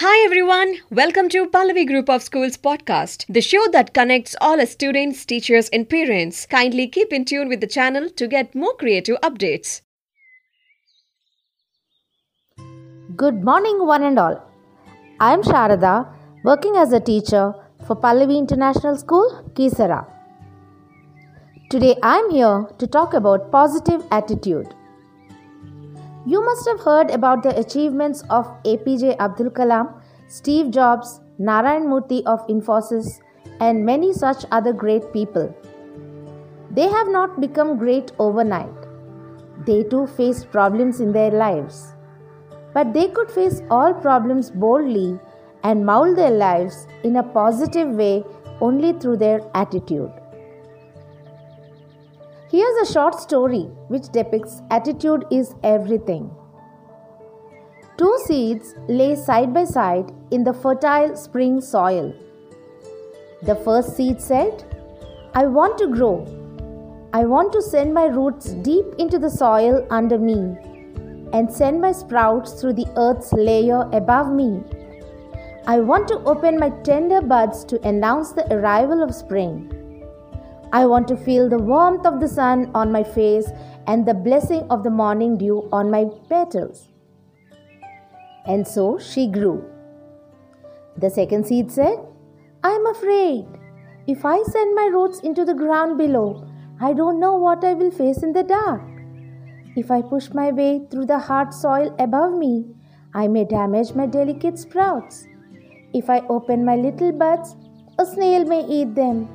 Hi everyone, welcome to Pallavi Group of Schools podcast, the show that connects all students, teachers, and parents. Kindly keep in tune with the channel to get more creative updates. Good morning, one and all. I am Sharada, working as a teacher for Pallavi International School, Keesara. Today I am here to talk about positive attitude. You must have heard about the achievements of APJ Abdul Kalam, Steve Jobs, Narayan Murthy of Infosys, and many such other great people. They have not become great overnight. They too faced problems in their lives. But they could face all problems boldly and mold their lives in a positive way only through their attitude. Here's a short story which depicts attitude is everything. Two seeds lay side by side in the fertile spring soil. The first seed said, I want to grow. I want to send my roots deep into the soil under me and send my sprouts through the earth's layer above me. I want to open my tender buds to announce the arrival of spring. I want to feel the warmth of the sun on my face and the blessing of the morning dew on my petals. And so she grew. The second seed said, I am afraid. If I send my roots into the ground below, I don't know what I will face in the dark. If I push my way through the hard soil above me, I may damage my delicate sprouts. If I open my little buds, a snail may eat them.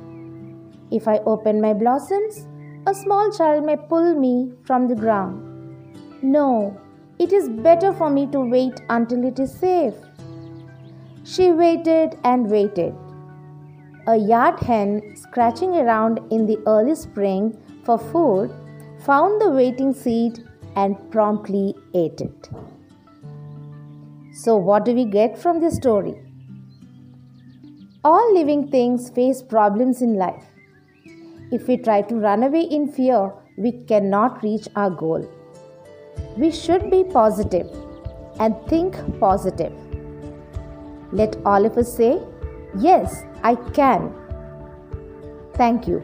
If I open my blossoms, a small child may pull me from the ground. No, it is better for me to wait until it is safe. She waited and waited. A yard hen scratching around in the early spring for food found the waiting seed and promptly ate it. So, what do we get from this story? All living things face problems in life. If we try to run away in fear, we cannot reach our goal. We should be positive and think positive. Let all of us say, Yes, I can. Thank you.